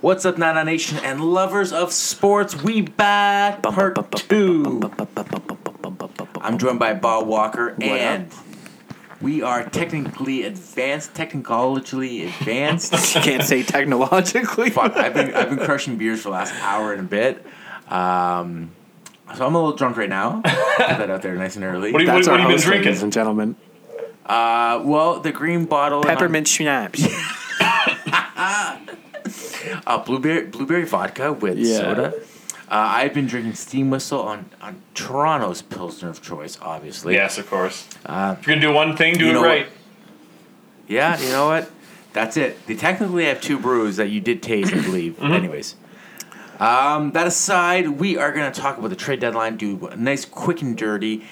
What's up, Nana Nation and lovers of sports? We back part two. I'm joined by Bob Walker, and we are technically advanced, technologically advanced. You can't say technologically. Fuck, I've been I've been crushing beers for the last hour and a bit. Um, so I'm a little drunk right now. Put that out there nice and early. What do you, That's what, what our have you been host, drinking? ladies and gentlemen. Uh, well, the green bottle. Peppermint schnapps. Uh, blueberry blueberry vodka with Yeah. soda. Uh, I've been drinking Steam Whistle on, on Toronto's Pilsner of choice, obviously. Yes, of course. Uh, if you're gonna do one thing, do it know right. yeah, you know what? That's it. They technically have two brews that you did taste, I believe. Mm-hmm. Anyways. Um, that aside, we are going to talk about the trade deadline, do a nice, quick and dirty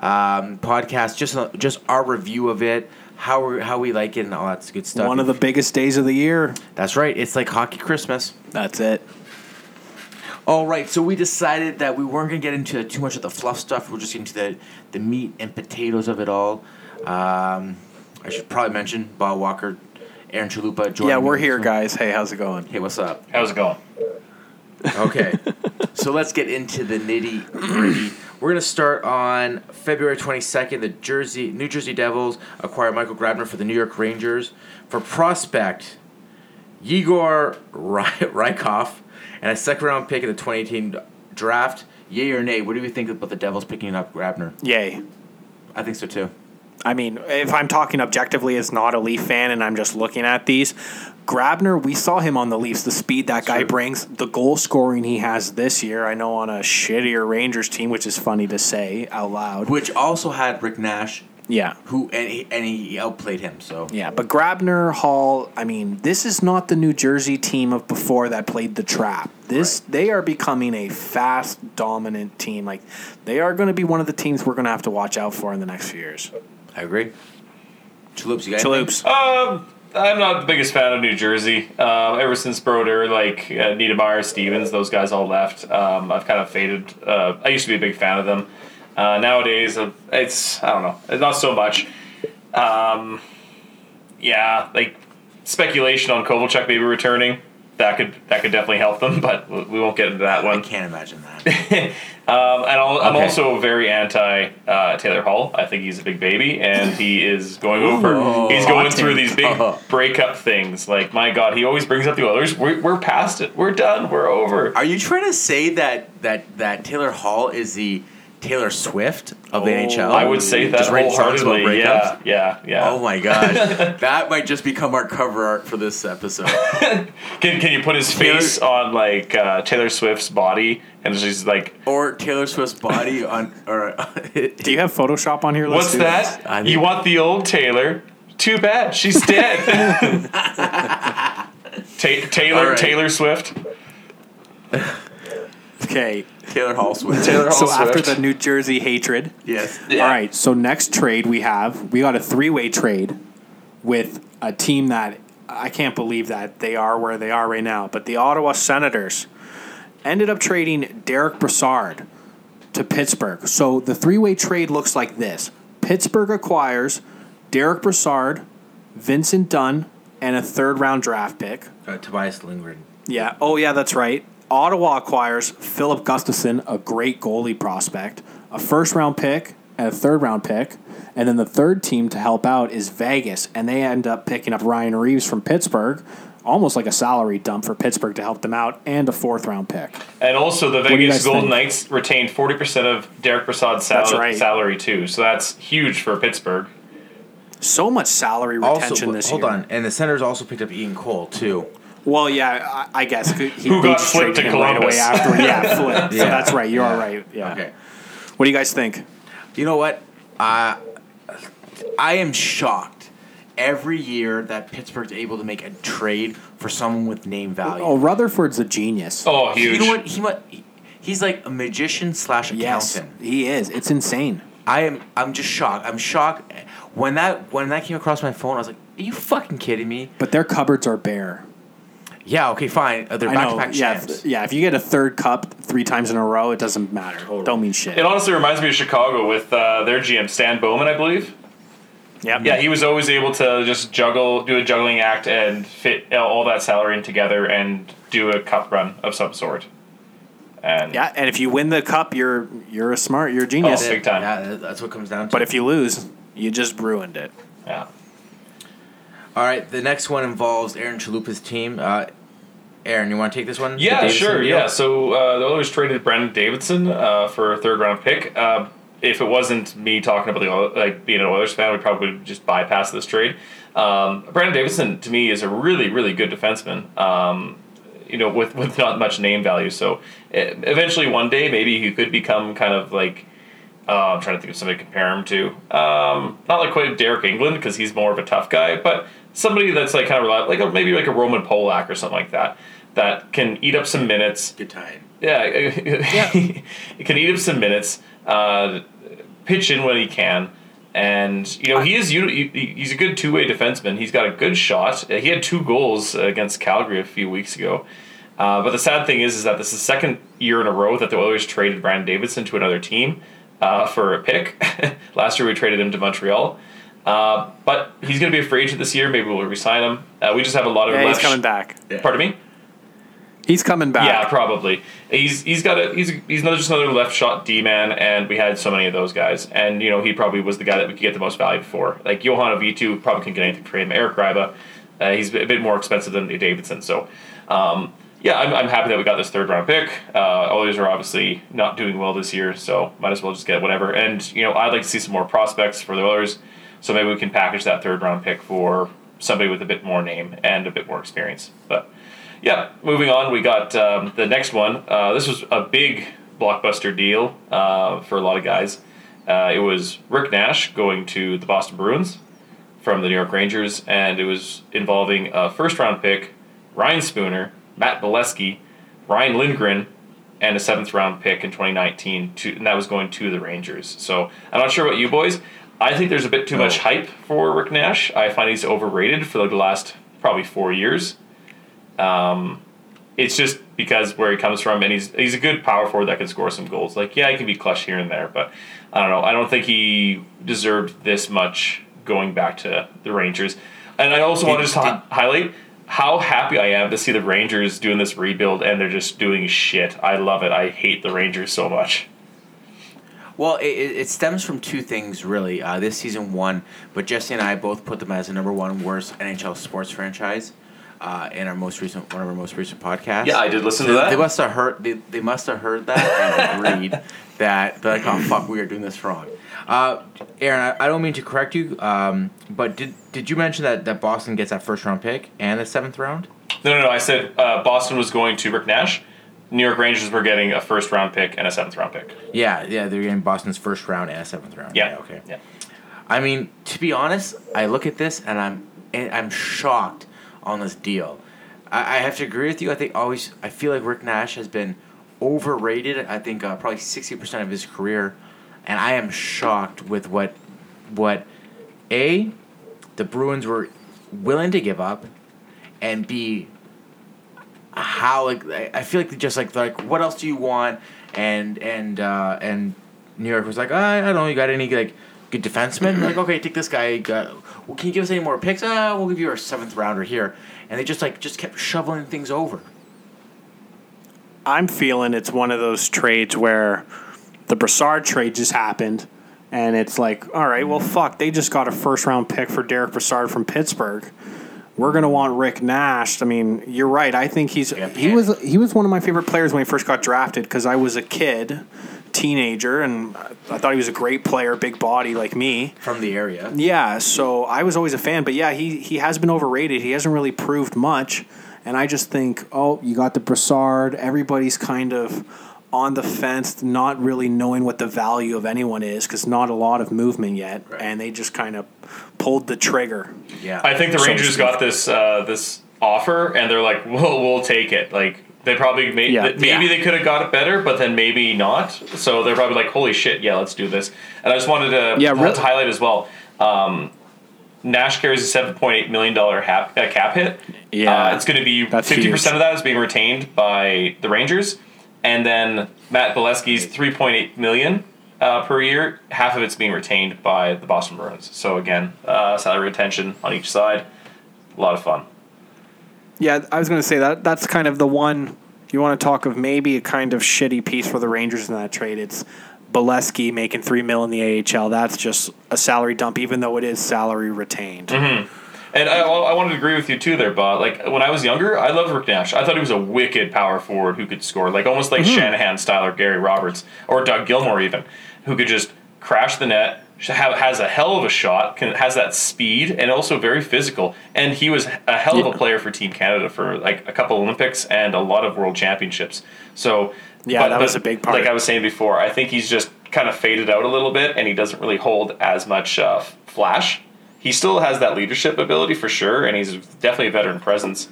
um, podcast, just just our review of it, how we how we like it, and all that good stuff. One of the biggest days of the year. That's right. It's like hockey Christmas. That's it. All right, so we decided that we weren't gonna get into too much of the fluff stuff. We're just into the the meat and potatoes of it all. Um, I should probably mention Bob Walker, Aaron Chalupa. joining Yeah, we're me. here, guys. Hey, how's it going? Hey, what's up? How's it going? Okay, so let's get into the nitty gritty. We're gonna start on February twenty second. The Jersey New Jersey Devils acquire Michael Grabner for the New York Rangers for prospect Igor Rykov and a second round pick in the twenty eighteen draft. Yay or nay? What do you think about the Devils picking up Grabner? Yay. I think so too. I mean, if I'm talking objectively as not a Leaf fan and I'm just looking at these, Grabner, we saw him on the Leafs, the speed that guy True. brings, the goal scoring he has this year. I know on a shittier Rangers team, which is funny to say out loud. Which also had Rick Nash, Yeah. who and he, and he outplayed him. So Yeah, but Grabner, Hall, I mean, this is not the New Jersey team of before that played the trap. This they are becoming a fast, dominant team. Like they are going to be one of the teams we're going to have to watch out for in the next few years. I agree. Chaloops, you got Chaloops. Um, I'm not the biggest fan of New Jersey. Um, ever since Brodeur, like uh, Niedermayer, Stevens, those guys all left. Um, I've kind of faded. Uh, I used to be a big fan of them. Uh, nowadays, uh, it's I don't know, it's not so much. Um, yeah, like speculation on Kovalchuk maybe returning. That could that could definitely help them, but we won't get into that one. I can't imagine that. Um, and I'll, I'm Okay. also very anti uh, Taylor Hall. I think he's a big baby, and he is going over. Ooh, he's going through these big breakup things. Like my God, he always brings up the others. We're, we're past it. We're done. We're over. Are you trying to say that that that Taylor Hall is the Taylor Swift of the NHL? I would say that Just writing songs about wholeheartedly. Yeah, breakups? yeah, yeah. Oh my god, that might just become our cover art for this episode. Can, can you put his Taylor- face on like uh, Taylor Swift's body, and she's like, or Taylor Swift's body on or Do you have Photoshop on here? what's that? I you want the old Taylor? Too bad, she's dead. Ta- Taylor All right. Taylor Swift. Okay. Taylor Hall Swift. Taylor So Hall after Swift. the New Jersey hatred, Yes. Yeah. all right. So next trade we have, we got a three-way trade with a team that I can't believe that they are where they are right now. But the Ottawa Senators ended up trading Derek Brassard to Pittsburgh. So the three-way trade looks like this: Pittsburgh acquires Derek Brassard, Vincent Dunn, and a third-round draft pick. Uh, Tobias Lindgren. Yeah. Oh, yeah, that's right. Ottawa acquires Filip Gustavsson, a great goalie prospect, a first round pick, and a third round pick. And then the third team to help out is Vegas, and they end up picking up Ryan Reaves from Pittsburgh, almost like a salary dump for Pittsburgh to help them out, and a fourth round pick. And also, the Vegas Golden think? Knights retained forty percent of Derek Brassard's sal- right. salary too. So that's huge for Pittsburgh. So much salary retention Also, this hold year. Hold on, and the Senators also picked up Ian Cole too. Well, yeah, I, I guess he Who they got flipped to him right away Columbus. after. Yeah, flipped. So Yeah. that's right. You are Yeah. right. Yeah. Okay. What do you guys think? You know what? Uh, I am shocked every year that Pittsburgh's able to make a trade for someone with name value. Oh, Rutherford's a genius. Oh, huge! You know what? He might. He's like a magician slash yes, accountant. he is. It's insane. I am. I'm just shocked. I'm shocked. When that when that came across my phone, I was like, "Are you fucking kidding me?" But their cupboards are bare. Yeah. Okay. Fine. Uh, they're I back-to-back Yeah, champs. if, yeah. If you get a third cup three times in a row, it doesn't matter. Don't mean shit. It honestly reminds me of Chicago with uh, their GM Stan Bowman, I believe. Yep. Yeah, he was always able to just juggle, do a juggling act, and fit all that salary in together and do a cup run of some sort. And Yeah, and if you win the cup, you're you're a smart, you're a genius. Oh, big time. Yeah, that's what it comes down to. But if you lose, you just ruined it. yeah. All right, the next one involves Aaron Chalupa's team. Uh, Aaron, you want to take this one? Yeah, sure. deal? Yeah, so uh, the Oilers traded Brandon Davidson uh, for a third round pick. Uh, if it wasn't me talking about the like being an Oilers fan, we probably just bypass this trade. Um, Brandon Davidson to me is a really, really good defenseman. Um, you know, with with not much name value. So eventually, one day, maybe he could become kind of like. Uh, I'm trying to think of somebody to compare him to. Um, not like quite Deryk Engelland because he's more of a tough guy, but somebody that's like kind of reliable, like a, maybe like a Roman Polak or something like that, that can eat up some minutes. Good time. Yeah, he can eat up some minutes, uh, pitch in when he can, and you know he is he's a good two way defenseman. He's got a good shot. Uh, He had two goals against Calgary a few weeks ago. Uh, but the sad thing is, is that this is the second year in a row that the Oilers traded Brandon Davidson to another team uh, for a pick. Last year we traded him to Montreal. Uh, but he's going to be a free agent this year. Maybe we'll resign him. Uh, we just have a lot of Yeah, he's coming back. Pardon me. He's coming back. Yeah, probably. He's he's got a he's he's another just another left shot D man, and we had so many of those guys, and you know he probably was the guy that we could get the most value for. Like Yohann Auvitu probably couldn't get anything for him. Eric Gryba, uh, he's a bit more expensive than Davidson, so. Um, yeah, I'm, I'm happy that we got this third round pick. Uh, Oilers are obviously not doing well this year, so might as well just get whatever. And you know, I'd like to see some more prospects for the Oilers, so maybe we can package that third round pick for somebody with a bit more name and a bit more experience. But yeah, moving on, we got um, the next one. Uh, this was a big blockbuster deal uh, for a lot of guys. Uh, it was Rick Nash going to the Boston Bruins from the New York Rangers, and it was involving a first round pick, Ryan Spooner, Matt Beleskey, Ryan Lindgren, and a seventh round pick in 2019, to, and that was going to the Rangers. So I'm not sure about you boys. I think there's a bit too much hype for Rick Nash. I find he's overrated for like the last probably four years. Um, it's just because where he comes from, and he's he's a good power forward that can score some goals. Like yeah, he can be clutch here and there, but I don't know. I don't think he deserved this much going back to the Rangers. And I also want to just hi- highlight how happy I am to see the Rangers doing this rebuild, and they're just doing shit. I love it. I hate the Rangers so much. Well, it, it stems from two things really. Uh, this season one, but Jesse and I both put them as the number one worst NHL sports franchise. Uh, in our most recent one of our most recent podcasts. Yeah, I did listen to that. They must have heard. They, they must have heard that and agreed that they're like, oh fuck, we are doing this wrong. Uh, Aaron, I, I don't mean to correct you, um, but did did you mention that, that Boston gets that first round pick and the seventh round? No, no, no. I said uh, Boston was going to Rick Nash. New York Rangers were getting a first round pick and a seventh round pick. Yeah, yeah, they're getting Boston's first round and a seventh round. Yeah. okay. Yeah. I mean, to be honest, I look at this and I'm and I'm shocked on this deal. I, I have to agree with you. I think always I feel like Rick Nash has been overrated. I think uh, probably sixty percent of his career, and I am shocked with what what a the Bruins were willing to give up, and b how like I feel like they just like like what else do you want? And and uh, and New York was like I, I don't know you got any like good defenseman like okay take this guy uh, well, can you give us any more picks? Uh, we'll give you our seventh rounder here. And they just like just kept shoveling things over. I'm feeling it's one of those trades where the Brassard trade just happened, and it's like, all right, well, fuck, they just got a first round pick for Derek Brassard from Pittsburgh. We're gonna want Rick Nash. I mean, you're right. I think he's he was he was one of my favorite players when he first got drafted because I was a kid, teenager, and I thought he was a great player, big body like me. from the area Yeah, so I was always a fan, but yeah, he he has been overrated. He hasn't really proved much, and I just think, oh, you got the Brassard. Everybody's kind of on the fence, not really knowing what the value of anyone is because not a lot of movement yet, Right. and they just kind of pulled the trigger. yeah I think the So Rangers speak. got this uh, this offer, and they're like, "We'll we'll take it." Like they probably made Yeah. th- maybe Yeah. they could have got it better, but then maybe not. So they're probably like, "Holy shit, yeah, let's do this." And I just wanted to, Yeah, to really- highlight as well. Um, Nash carries a seven point eight million dollar cap, uh, cap hit. Yeah, uh, it's going to be fifty percent of that is being retained by the Rangers, and then Matt Beleskey's three point eight million uh, per year. Half of it's being retained by the Boston Bruins. So again, uh, salary retention on each side. A lot of fun. Yeah, I was going to say that that's kind of the one you want to talk of maybe a kind of shitty piece for the Rangers in that trade. It's Beleskey making three mil in the AHL. That's just a salary dump, even though it is salary retained. And I, I wanted to agree with you too there, Bob. Like when I was younger, I loved Rick Nash. I thought he was a wicked power forward who could score, like almost like Shanahan style or Gary Roberts or Doug Gilmour even, who could just crash the net, have, has a hell of a shot, can, has that speed, and also very physical. And he was a hell of a player for Team Canada for like a couple Olympics and a lot of World Championships. So Yeah, that was a big part. Like I was saying before, I think he's just kind of faded out a little bit, and he doesn't really hold as much uh, flash. He still has that leadership ability for sure, and he's definitely a veteran presence,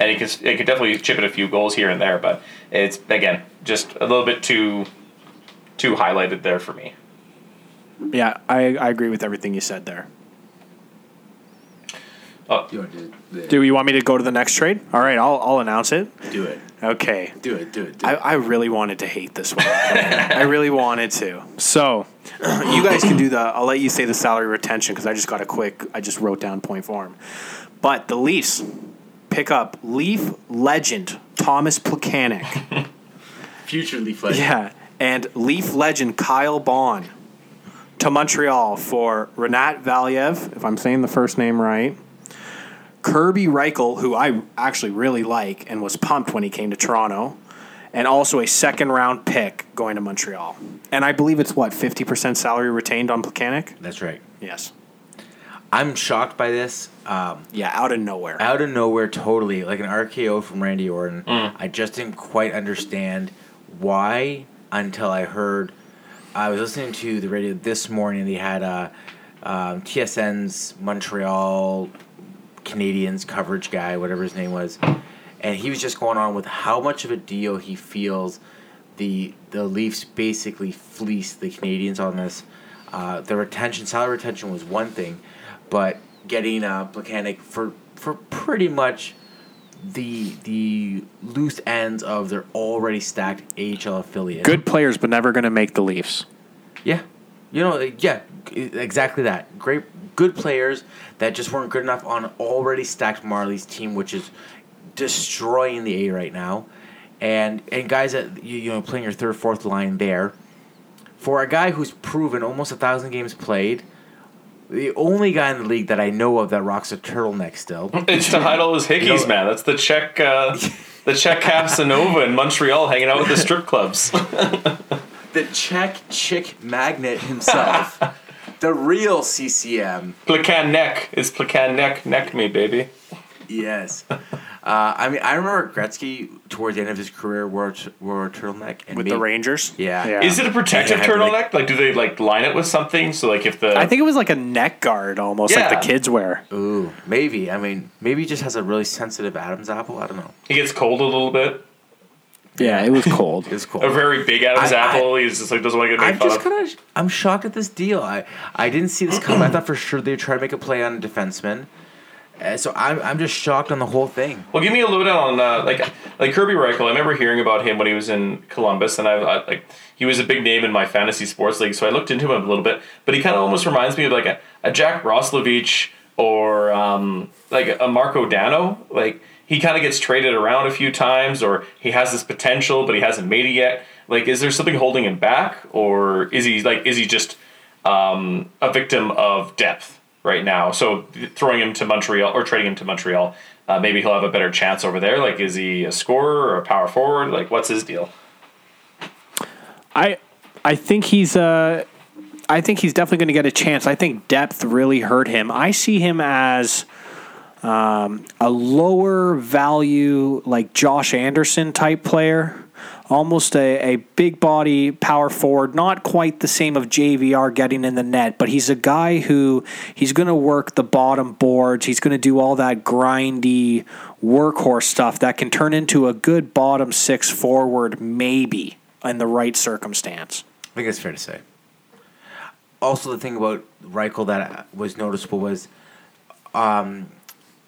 and he can he could definitely chip in a few goals here and there. But it's again just a little bit too too highlighted there for me. Yeah, I, I agree with everything you said there. Oh. You want to do, Do you want me to go to the next trade? All right, I'll, I'll announce it. do it. Okay. Do it. Do it. Do I, it. I really wanted to hate this one. I really wanted to. So, you guys can do the. I'll let you say the salary retention because I just got a quick. I just wrote down point form. But the Leafs pick up Leaf legend Thomas Plekanec. Future Leaf legend. yeah, and Leaf legend Kyle Baun to Montreal for Renat Valiev, if I'm saying the first name right. Kerby Rychel, who I actually really like and was pumped when he came to Toronto, and also a second round pick going to Montreal. And I believe it's what, 50% salary retained on Plekanec? That's right. Yes. I'm shocked by this. Um, Yeah, out of nowhere. out of nowhere, totally like an RKO from Randy Orton. I just didn't quite understand why until I heard. I was listening to the radio this morning. They had uh, um, TSN's Montreal Canadiens coverage guy, whatever his name was, and he was just going on with how much of a deal he feels the the Leafs basically fleeced the Canadiens on this. Uh, the retention, salary retention was one thing, but getting uh, Plekanec for for pretty much the the loose ends of their already stacked AHL affiliate. Good players, but never going to make the Leafs. Yeah. You know, yeah, exactly that. Great, good players that just weren't good enough on already stacked Marlies team, which is destroying the A right now, and and guys that you, you know playing your third, fourth line there. For a guy who's proven almost a thousand games played, the only guy in the league that I know of that rocks a turtleneck still. It's to hide all his hickeys, man. That's the Czech uh, the Czech Casanova in Montreal hanging out with the strip clubs. the Czech chick magnet himself, the real CCM. Placan neck. It's Placan neck. Neck me, baby. Yes. Uh, I mean, I remember Gretzky towards the end of his career wore, a t- wore a turtleneck and With made- the Rangers? Yeah. Is it a protective Yeah, I had to, turtleneck? like- Like, do they like line it with something? So like if the I think it was like a neck guard almost, like the kids wear. Ooh, maybe. I mean, maybe he just has a really sensitive Adam's apple. I don't know. it gets cold a little bit, Yeah, it was cold. It's cold. a very big Adam's I- I- apple, he's just like doesn't want to get I'm fun just of. kind of. I'm shocked at this deal. I I didn't see this coming. I thought for sure they'd try to make a play on a defenseman. Uh, so I'm I'm just shocked on the whole thing. Well, give me a lowdown on uh, like like Kerby Rychel. I remember hearing about him when he was in Columbus, and I, I like he was a big name in my fantasy sports league. So I looked into him a little bit, but he kind of almost reminds me of like a, a Jack Roslovic or um, like a Marco Dano. Like he kind of gets traded around a few times, or he has this potential, but he hasn't made it yet. Like, is there something holding him back, or is he like is he just um, a victim of depth right now? So throwing him to Montreal or trading him to Montreal, uh, maybe he'll have a better chance over there. Like, is he a scorer or a power forward? Like, what's his deal? I I think he's uh I think he's definitely going to get a chance. I think depth really hurt him. I see him as um, a lower value, like Josh Anderson type player, almost a, a big body power forward, not quite the same of JVR getting in the net, but he's a guy who he's going to work the bottom boards. He's going to do all that grindy workhorse stuff that can turn into a good bottom six forward, maybe in the right circumstance. I think it's fair to say. Also, the thing about Rychel that was noticeable was, um,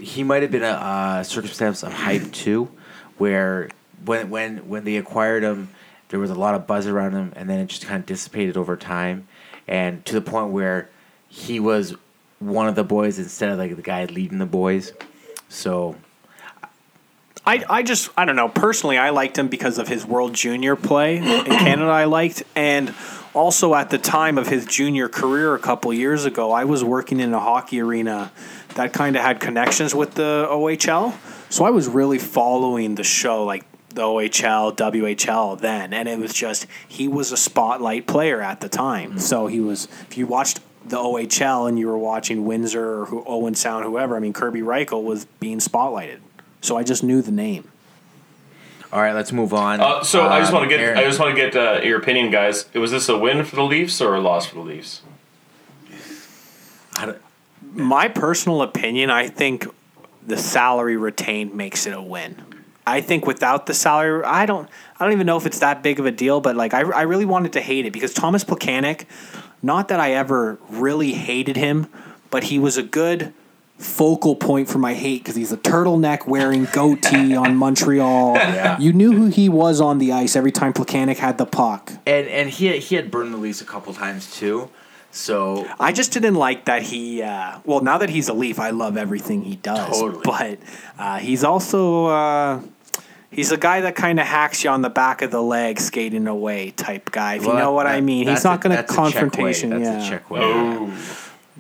he might have been a, a circumstance of hype too, where when when when they acquired him, there was a lot of buzz around him, and then it just kind of dissipated over time, and to the point where he was one of the boys instead of like the guy leading the boys. So I, I just I don't know personally I liked him because of his World Junior play in Canada I liked and also at the time of his junior career a couple years ago I was working in a hockey arena that kind of had connections with the OHL so I was really following the show like the OHL WHL then and it was just he was a spotlight player at the time so he was if you watched the OHL and you were watching Windsor or who, Owen Sound whoever I mean Kerby Rychel was being spotlighted so I just knew the name. all right, let's move on. Uh, so I just Um, want to get Aaron. I just want to get uh, your opinion, guys. Was this a win for the Leafs or a loss for the Leafs? I don't- My personal opinion, I think the salary retained makes it a win. I think without the salary, I don't, I don't even know if it's that big of a deal. But like, I, I really wanted to hate it because Thomas Plekanec, not that I ever really hated him, but he was a good focal point for my hate because he's a turtleneck wearing goatee on Montreal. Yeah. You knew who he was on the ice every time Plekanec had the puck. and and he had, he had burned the Leafs a couple times too. So I just didn't like that he. Uh, well, now that he's a Leaf, I love everything he does. Totally. But uh, he's also uh, he's a guy that kind of hacks you on the back of the leg, skating away type guy. If you know what that- I mean. He's not going to that's a check way. confrontation. That's yeah, a check way. Oh,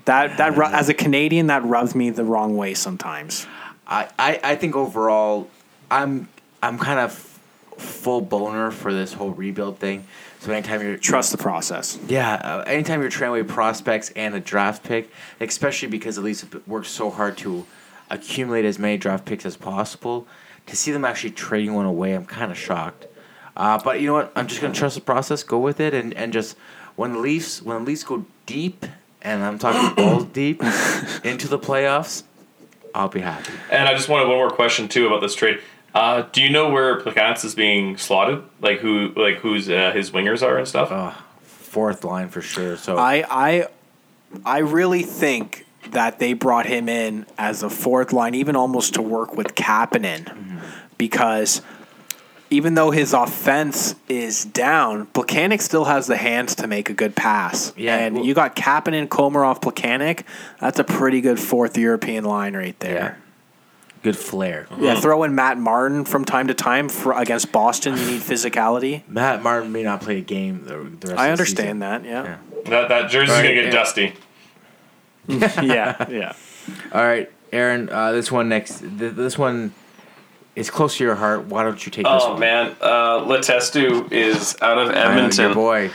that that ru- as a Canadian, that rubs me the wrong way sometimes. I, I, I think overall, I'm I'm kind of full boner for this whole rebuild thing. So anytime you're Trust the process. yeah, uh, anytime you're trading away prospects and a draft pick, especially because the Leafs have worked so hard to accumulate as many draft picks as possible, to see them actually trading one away, I'm kind of shocked. Uh, but you know what? I'm just gonna trust the process, go with it, and, and just when the Leafs when the Leafs go deep, and I'm talking balls deep into the playoffs, I'll be happy. and I just wanted one more question too about this trade. Uh, do you know where Placantis is being slotted? Like who, like who's uh, his wingers are and stuff? Uh, fourth line for sure. So I I I really think that they brought him in as a fourth line, even almost to work with Kapanen, because even though his offense is down, Plekanec still has the hands to make a good pass. Yeah, and well- you got Kapanen, Komarov, Plekanec. That's a pretty good fourth European line right yeah, there. Good flair. Yeah, throw in Matt Martin from time to time for, against Boston. You need physicality. Matt Martin may not play a game the, the rest of the I understand that. Yeah, Yeah. That that jersey's Right, gonna get yeah. dusty. yeah, yeah. All right, Aaron. Uh, this one next. Th- this one is close to your heart. Why don't you take this Oh one? man, uh, Letestu is out of I Edmonton. your boy.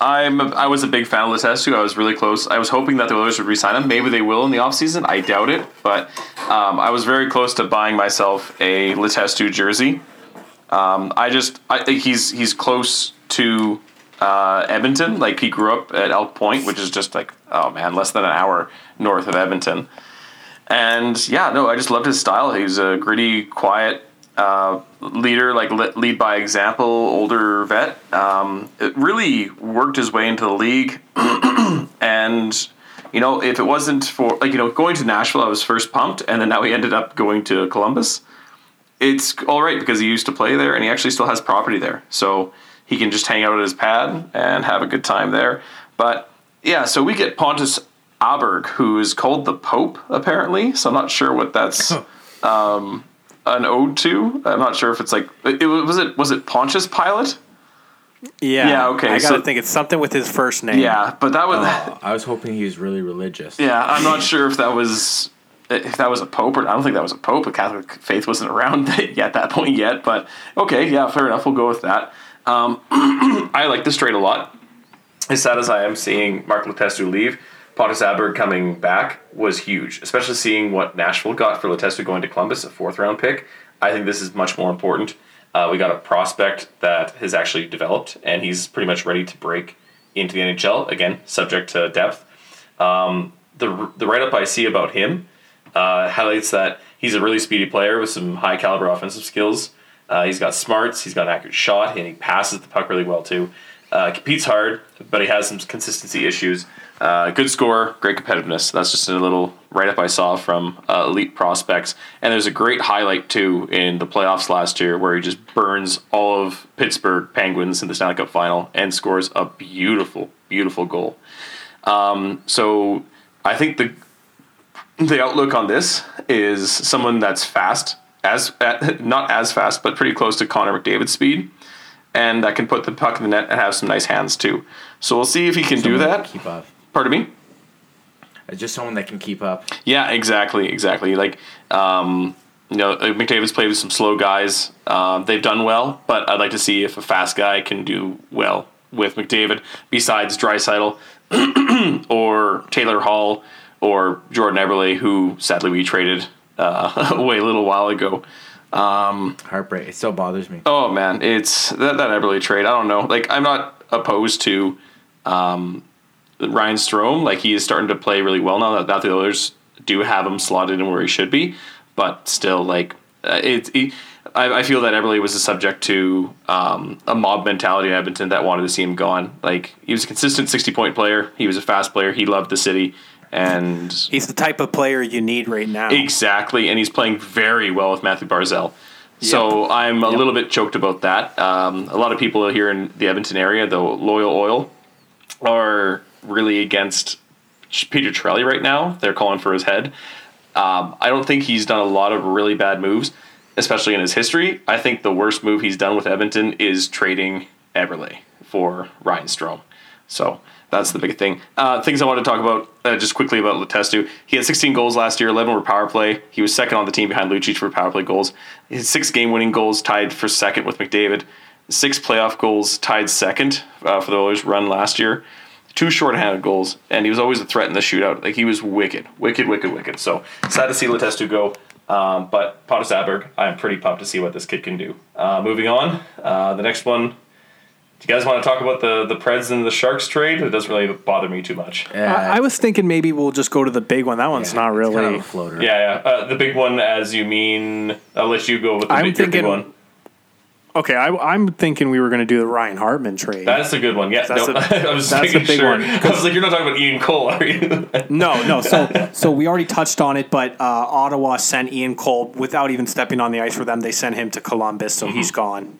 I'm I was a big fan of Letestu. I was really close. I was hoping that the Oilers would re-sign him. Maybe they will in the offseason. I doubt it, but um, I was very close to buying myself a Letestu jersey. Um, I just I think he's he's close to uh, Edmonton. Like he grew up at Elk Point, which is just like oh man, less than an hour north of Edmonton. And yeah, no, I just loved his style. He's a gritty, quiet uh, leader, like lead by example, older vet. Um, it really worked his way into the league. and you know, if it wasn't for like you know going to Nashville, I was first pumped, and then now he ended up going to Columbus. It's all right because he used to play there, and he actually still has property there, so he can just hang out at his pad and have a good time there. But yeah, so we get Pontus Aberg, who is called the Pope apparently. So I'm not sure what that's um, an ode to. I'm not sure if it's like it, it was it was it Pontius Pilate. Yeah. Yeah, okay, I gotta so- think it's something with his first name. Yeah, but that was Oh, I was hoping he was really religious. yeah. I'm not sure if that was if that was a pope or I don't think that was a pope. The Catholic faith wasn't around yet at that point yet. But okay, yeah, fair enough. We'll go with that. Um, I like this trade a lot. As sad as I am seeing Mark Letestu leave, Pontus Aberg coming back was huge, especially seeing what Nashville got for Letestu going to Columbus, a fourth round pick. I think this is much more important. Uh, we got a prospect that has actually developed, and he's pretty much ready to break into the NHL again, subject to depth. Um, the the write up I see about him uh, highlights that he's a really speedy player with some high caliber offensive skills. Uh, he's got smarts, he's got an accurate shot, and he passes the puck really well too. Uh, competes hard, but he has some consistency issues. Uh, good score, great competitiveness. That's just a little write up I saw from uh, Elite Prospects. And there's a great highlight too in the playoffs last year where he just burns all of Pittsburgh Penguins in the Stanley Cup final and scores a beautiful, beautiful goal. Um, so I think the the outlook on this is someone that's fast, as not as fast, but pretty close to Connor McDavid's speed, and that can put the puck in the net and have some nice hands too. So we'll see if he can do Someone that. Keep up. Pardon me. Uh, Just someone that can keep up. Yeah, exactly, exactly. Like, um, you know, uh, McDavid's played with some slow guys. Um, they've done well, but I'd like to see if a fast guy can do well with McDavid. Besides Draisaitl or Taylor Hall or Jordan Eberle, who sadly we traded uh, away a little while ago. Heartbreak. It still bothers me. Oh man, it's that that Eberle trade. I don't know. Like I'm not opposed to um, Ryan Strome. Like he is starting to play really well now that, that the others do have him slotted in where he should be. But still, like uh, it, it I, I feel that Eberle was a subject to um, a mob mentality in Edmonton that wanted to see him gone. Like he was a consistent sixty point player. He was a fast player. He loved the city. And He's the type of player you need right now. Exactly, and he's playing very well with Mathew Barzal. So I'm a little bit choked about that. Um, a lot of people here in the Edmonton area, the Loyal Oil, are really against Peter Chiarelli right now. They're calling for his head. Um, I don't think he's done a lot of really bad moves, especially in his history. I think the worst move he's done with Edmonton is trading Eberle for Ryan Strome. So that's the big thing. Uh, things I want to talk about uh, just quickly about Letestu. He had 16 goals last year, 11 were power play. He was second on the team behind Lucic for power play goals. His six game winning goals tied for second with McDavid. Six playoff goals tied second uh, for the Oilers' run last year. Two shorthanded goals, and he was always a threat in the shootout. Like he was wicked, wicked, wicked, wicked. So sad to see Letestu go. Um, but Pontus Aberg, I'm pretty pumped to see what this kid can do. Uh, moving on, uh, the next one do you guys want to talk about the the Preds and the Sharks trade? It doesn't really bother me too much. Yeah, I, I was thinking maybe we'll just go to the big one. That one's Yeah, not it's really. kind of a floater. yeah. Uh, the big one, as you mean, I'll let you go with the I'm big, your big one. Okay, I, I'm thinking we were going to do the Ryan Hartman trade. That's a good one. Yeah, That's no, a- I was that's a big sure. one. I was like, you're not talking about Ian Cole, are you? No, no. So, so we already touched on it, but uh, Ottawa sent Ian Cole without even stepping on the ice for them. They sent him to Columbus, so he's gone.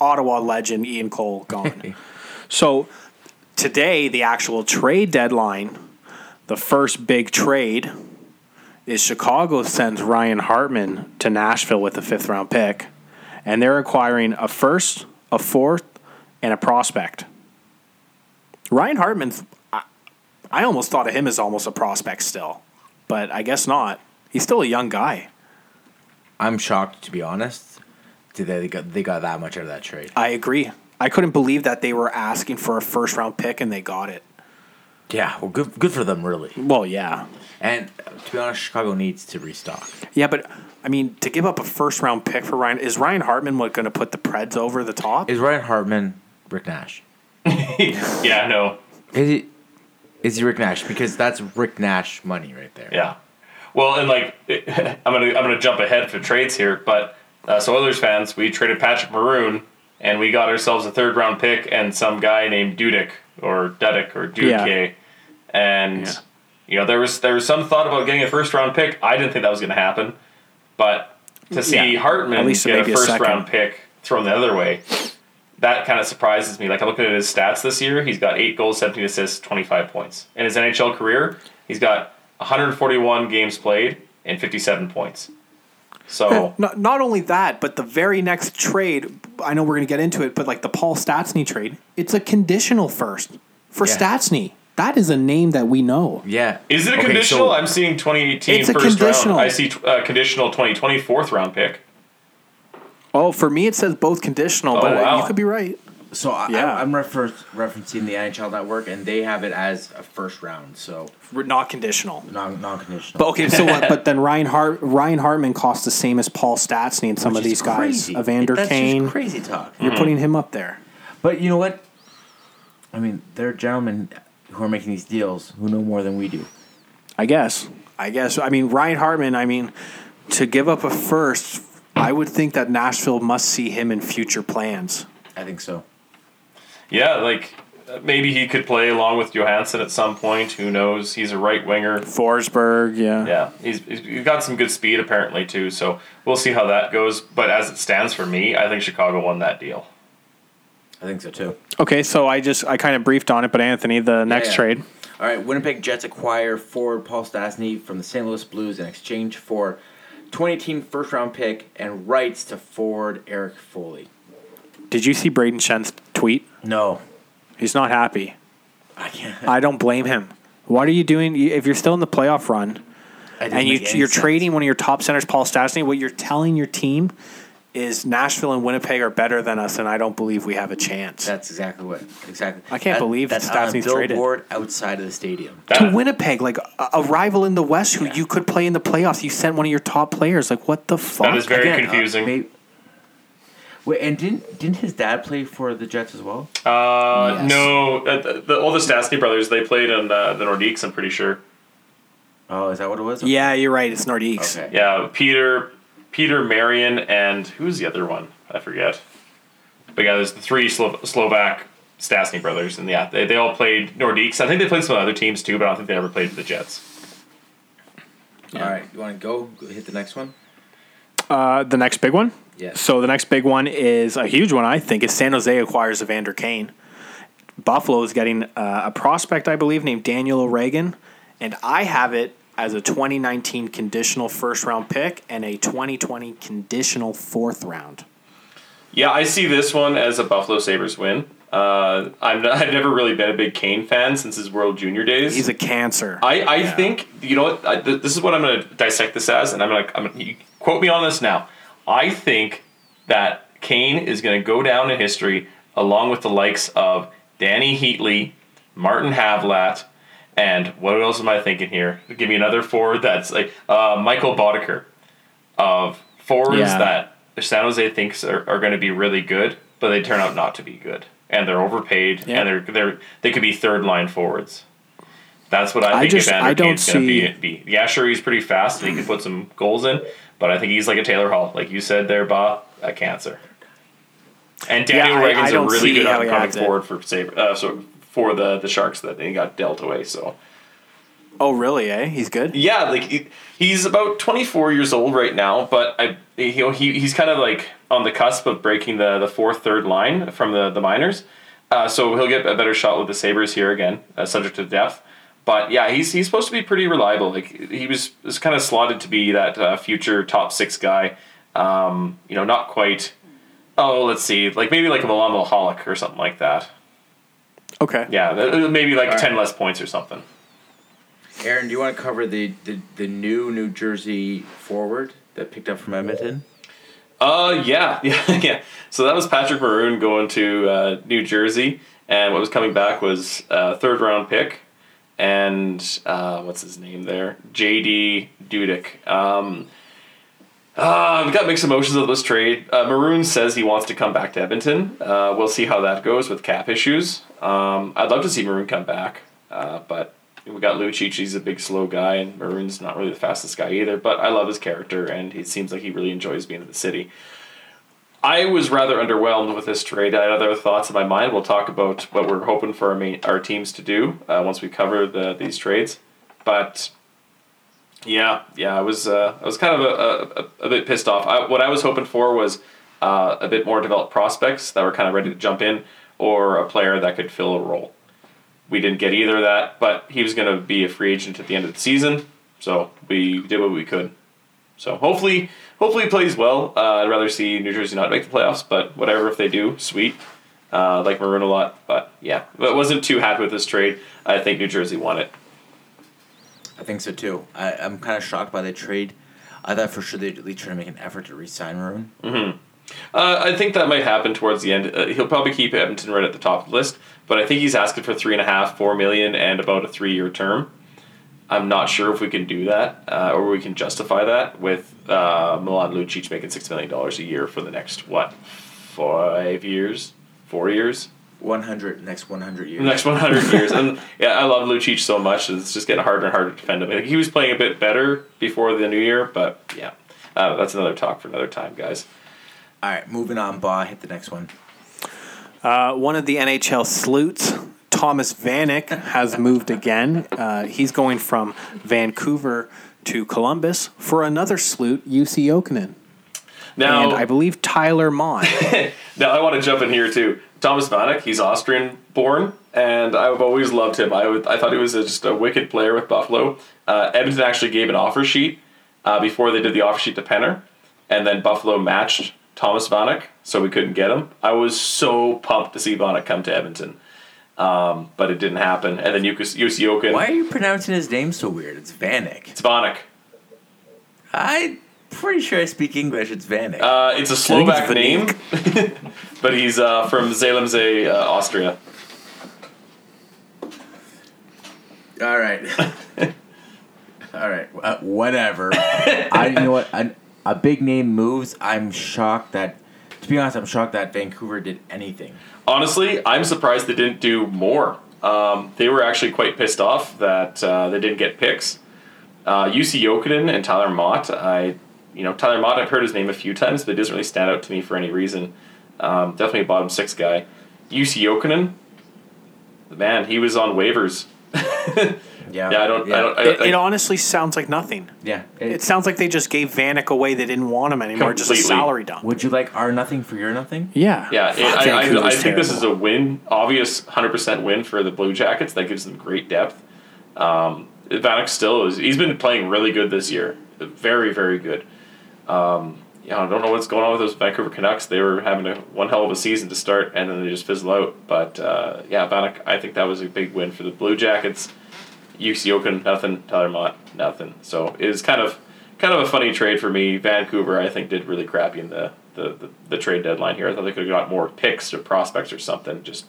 Ottawa legend Ian Cole gone. so today, the actual trade deadline, the first big trade, is Chicago sends Ryan Hartman to Nashville with a fifth round pick, and they're acquiring a first, a fourth, and a prospect. Ryan Hartman's I almost thought of him as almost a prospect still, but I guess not. He's still a young guy. I'm shocked to be honest. Did they got they got that much out of that trade? I agree. I couldn't believe that they were asking for a first round pick and they got it. Yeah, well, good good for them really. Well, yeah. And to be honest, Chicago needs to restock. Yeah, but I mean, to give up a first round pick for Ryan, is Ryan Hartman what going to put the Preds over the top? Is Ryan Hartman Rick Nash? yeah, no, Is he? Is he Rick Nash? Because that's Rick Nash money right there. yeah. Well, and like, I'm gonna I'm gonna jump ahead for trades here, but uh, so Oilers fans, we traded Patrick Maroon, and we got ourselves a third round pick and some guy named Dudek or Dudek or Dudke, Yeah. and Yeah. You know there was there was some thought about getting a first round pick. I didn't think that was going to happen, but to see Yeah. Hartman At least get a maybe a first round pick thrown the other way, that kind of surprises me. Like I looked at his stats this year, he's got eight goals, seventeen assists, twenty five points. In his NHL career, he's got 141 games played and 57 points. So Not, not only that, but the very next trade, I know we're going to get into it, but like the Paul Stastny trade, it's a conditional first for Yeah. Stastny. That is a name that we know. Yeah. is it a Okay, conditional? so- I'm seeing 2018 It's a first conditional. round. I see uh, conditional 2020 fourth round pick. Oh, for me, it says both conditional, Oh, but wow. you could be right. So I, Yeah. I, I'm refer- referencing the NHL Network, and they have it as a first round, so Not conditional. non non conditional. But okay, so what? But then Ryan Hart, Ryan Hartman costs the same as Paul Stastny and some of these guys. Evander That's Kane, just crazy talk. you're putting him up there. But you know what? I mean, they're gentlemen who are making these deals who know more than we do. I guess. I guess. I mean, Ryan Hartman. I mean, to give up a first, I would think that Nashville must see him in future plans. I think so. Yeah, like maybe he could play along with Johansen at some point. Who knows? He's a right winger. Forsberg, yeah. Yeah, he's, he's got some good speed apparently too. So we'll see how that goes. But as it stands for me, I think Chicago won that deal. I think so too. Okay, so I just I kind of briefed on it, but Anthony, the next yeah. trade. All right, Winnipeg Jets acquire forward Paul Stastny from the St. Louis Blues in exchange for 2018 first round pick and rights to forward Eric Foley. Did you see Brayden Schenn's tweet? No, He's not happy. I can't. I don't blame him. What are you doing if you're still in the playoff run and you, you're sense. trading one of your top centers, Paul Stastny? What you're telling your team is Nashville and Winnipeg are better than us, and I don't believe we have a chance. That's exactly what. Exactly. I can't believe that's that on a Stastny's traded. billboard outside of the stadium. to That- Winnipeg, like a, a rival in the West who you could play in the playoffs. You sent one of your top players. Like what the fuck? That is very Again, uh, confusing. may- Wait, and didn't didn't his dad play for the Jets as well? Uh, Yes. no, uh, the, the, all the Stastny brothers they played in uh, the Nordiques. I'm pretty sure. Oh, is that what it was? yeah, you're right. It's Nordiques. Okay. Yeah, Peter, Peter Marian, and who's the other one? I forget. But yeah, there's the three Slo- Slovak Stastny brothers, and yeah, they, they all played Nordiques. I think they played some other teams too, but I don't think they ever played for the Jets. All right, you want to go? go hit the next one? Uh, the next big one. Yes. So the next big one is a huge one. I think is San Jose acquires Evander Kane. Buffalo is getting uh, a prospect, I believe, named Daniel O'Regan, and I have it as a 2019 conditional first round pick and a 2020 conditional fourth round. Yeah, I see this one as a Buffalo Sabres win. Uh, I'm not, I've never really been a big Kane fan since his World Junior days. He's a cancer. I, I think you know what I, th- this is what I'm going to dissect this as, and I'm going to I'm gonna, quote me on this now. I think that Kane is going to go down in history along with the likes of Dany Heatley, Martin Havlat, and what else am I thinking here? Give me another forward that's like uh, Mikkel Boedker of forwards Yeah. that San Jose thinks are, are going to be really good, but they turn out not to be good, and they're overpaid, Yeah. and they're they're they could be third line forwards. That's what I I think just- Evander I don't Kane's going to see- be, be. Yeah, sure, he's pretty fast and he can put some goals in, but I think he's like a Taylor Hall, like you said there, Bob, a cancer. And Daniel Yeah, I- Reagan's I a don't really good how up he and coming adds it. forward for Sabre, uh, so for the the Sharks that they got dealt away. So oh, really? Eh? He's good. yeah, like he, he's about 24 years old right now, but I you know he he's kind of like on the cusp of breaking the the fourth third line from the the minors. Uh, so he'll get a better shot with the Sabres here again, uh, subject to depth. But yeah, he's he's supposed to be pretty reliable. Like he was was kind of slotted to be that uh, future top six guy. Um, you know, not quite. Oh, let's see, like maybe like a Milan Michalek or something like that. Okay. Yeah, maybe like All right. ten less points or something. Aaron, do you want to cover the, the, the new New Jersey forward that picked up from Edmonton? Uh, yeah, yeah, yeah. So that was Patrick Maroon going to uh, New Jersey, and what was coming back was a third round pick, and uh, what's his name there? J.D. Dudek. Um, uh, we got mixed emotions of this trade. Uh, Maroon says he wants to come back to Edmonton. Uh, we'll see how that goes with cap issues. Um, I'd love to see Maroon come back, uh, but we got Lucic. He's a big, slow guy, and Maroon's not really the fastest guy either. But I love his character, and he seems like he really enjoys being in the city. I was rather underwhelmed with this trade. I had other thoughts in my mind. We'll talk about what we're hoping for our main, our teams to do uh, once we cover the these trades. But yeah, yeah, I was uh, I was kind of a, a, a bit pissed off. I, what I was hoping for was uh, a bit more developed prospects that were kind of ready to jump in, or a player that could fill a role. We didn't get either of that, but he was going to be a free agent at the end of the season, so we did what we could. So hopefully, hopefully he plays well. Uh, I'd rather see New Jersey not make the playoffs, but whatever if they do, sweet. Uh, I like Maroon a lot, but yeah, but wasn't too happy with this trade. I think New Jersey won it. I think so too. I, I'm kind of shocked by the trade. I thought for sure they'd at least try to make an effort to re-sign Maroon. Uh, I think that might happen towards the end. Uh, he'll probably keep Edmonton right at the top of the list, but I think he's asking for three and a half, four million, and about a three-year term. I'm not sure if we can do that uh, or we can justify that with uh, Milan Lucic making six million dollars a year for the next what five years, four years, 100 next 100 years. next 100 years. And yeah, I love Lucic so much. It's just getting harder and harder to defend him. Like, he was playing a bit better before the new year, but yeah, uh, that's another talk for another time, guys. All right, moving on. Ba, hit the next one. Uh, one of the NHL sleuths, Thomas Vanek, has moved again. Uh, he's going from Vancouver to Columbus for another sleuth, Jussi Jokinen. Now, and I believe Tyler Motte. now I want to jump in here too. Thomas Vanek, he's Austrian born, and I've always loved him. I, would, I thought he was a, just a wicked player with Buffalo. Uh, Edmonton actually gave an offer sheet uh, before they did the offer sheet to Penner, and then Buffalo matched Thomas Vanek, so we couldn't get him. I was so pumped to see Vanek come to Edmonton, um, but it didn't happen. And then Yukis, Jokin. Why are you pronouncing his name so weird? It's Vanek. It's Vanek. I'm pretty sure I speak English. It's Vanek. Uh, it's a Slovak name, but he's uh, from Zell am See, uh, Austria. All right. All right. Uh, whatever. I you know what a, a big name moves. I'm shocked that. To be honest, I'm shocked that Vancouver did anything. Honestly, I'm surprised they didn't do more. Um, they were actually quite pissed off that uh, they didn't get picks. Uh, Jussi Jokinen and Tyler Motte. I, you know, Tyler Motte. I've heard his name a few times, but it doesn't really stand out to me for any reason. Um, definitely a bottom six guy. Jussi Jokinen. Man, he was on waivers. Yeah. Yeah, I don't. I don't. I, It, I, it honestly sounds like nothing. Yeah. It sounds like they just gave Vanek away. They didn't want him anymore. Just a salary dump. Would you like our nothing for your nothing? Yeah. Yeah, it, I, I, I think this is a win, obvious hundred percent win for the Blue Jackets. That gives them great depth. Um, Vanek still is. He's been playing really good this year, very very good. Um, yeah, I don't know what's going on with those Vancouver Canucks. They were having a one hell of a season to start, and then they just fizzle out. But uh, yeah, Vanek, I think that was a big win for the Blue Jackets. UC Oken, nothing. Tyler Motte, nothing. So it was kind of kind of a funny trade for me. Vancouver, I think, did really crappy in the, the, the, the trade deadline here. I thought they could have got more picks or prospects or something. Just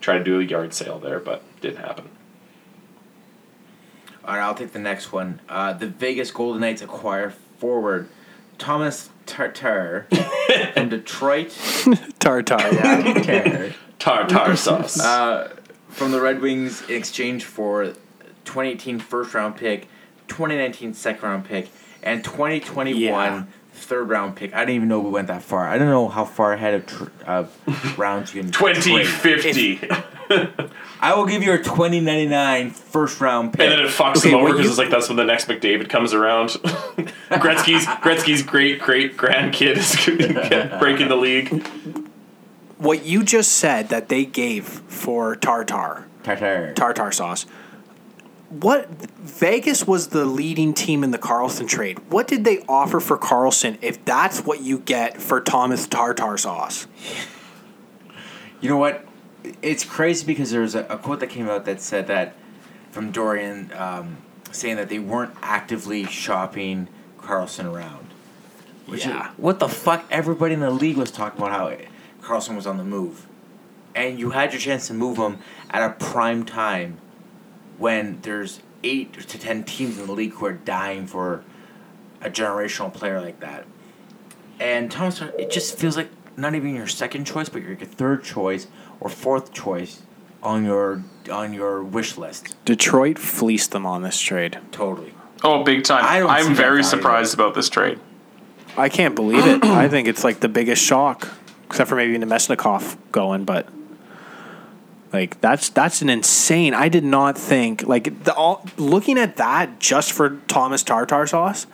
try to do a yard sale there, but didn't happen. All right, I'll take the next one. Uh, the Vegas Golden Knights acquire forward Thomas Tartar from Detroit. Tartar. Yeah. Tartar sauce. uh, from the Red Wings in exchange for 2018 first round pick, 2019 second round pick, and 2021 Yeah. third round pick. I didn't even know we went that far. I don't know how far ahead of, tr- of rounds you can Twenty trade. I will give you a 2099 first round pick. and then it fucks Okay, them over because it's like that's when the next McDavid comes around. Gretzky's Gretzky's great great grandkid is breaking the league. what you just said that they gave for tartar, Tartar. tartar sauce. What Vegas was the leading team in the Karlsson trade. What did they offer for Karlsson if that's what you get for Thomas tartar sauce? You know what? It's crazy because there was a, a quote that came out that said that from Dorion um, saying that they weren't actively shopping Karlsson around. Which is- Yeah. what the fuck? Everybody in the league was talking about how Karlsson was on the move. And you had your chance to move him at a prime time when there's eight to ten teams in the league who are dying for a generational player like that. And Thomas, it just feels like not even your second choice, but your your third choice or fourth choice on your on your wish list. Detroit fleeced them on this trade. Totally. Oh, big time. I don't I'm very surprised about this trade. I can't believe it. I think it's like the biggest shock, except for maybe Namestnikov going, but like that's that's an insane. I did not think like the all looking at that just for Thomas Tartar sauce.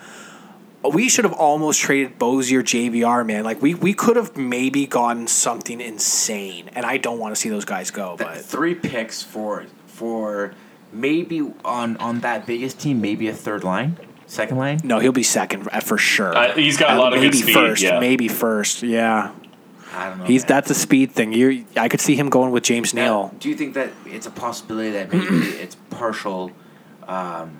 We should have almost traded Bozak JVR, man. Like we, we could have maybe gotten something insane, and I don't want to see those guys go. Th- But three picks for for maybe on on that biggest team, maybe a third line, second line. no, he'll be second uh, for sure. Uh, he's got a Uh, lot of good maybe speed. first, yeah. maybe first. Yeah, I don't know. he's man. that's a speed thing. You, I could see him going with James Now, Neal. do you think that it's a possibility that maybe it's partial, um,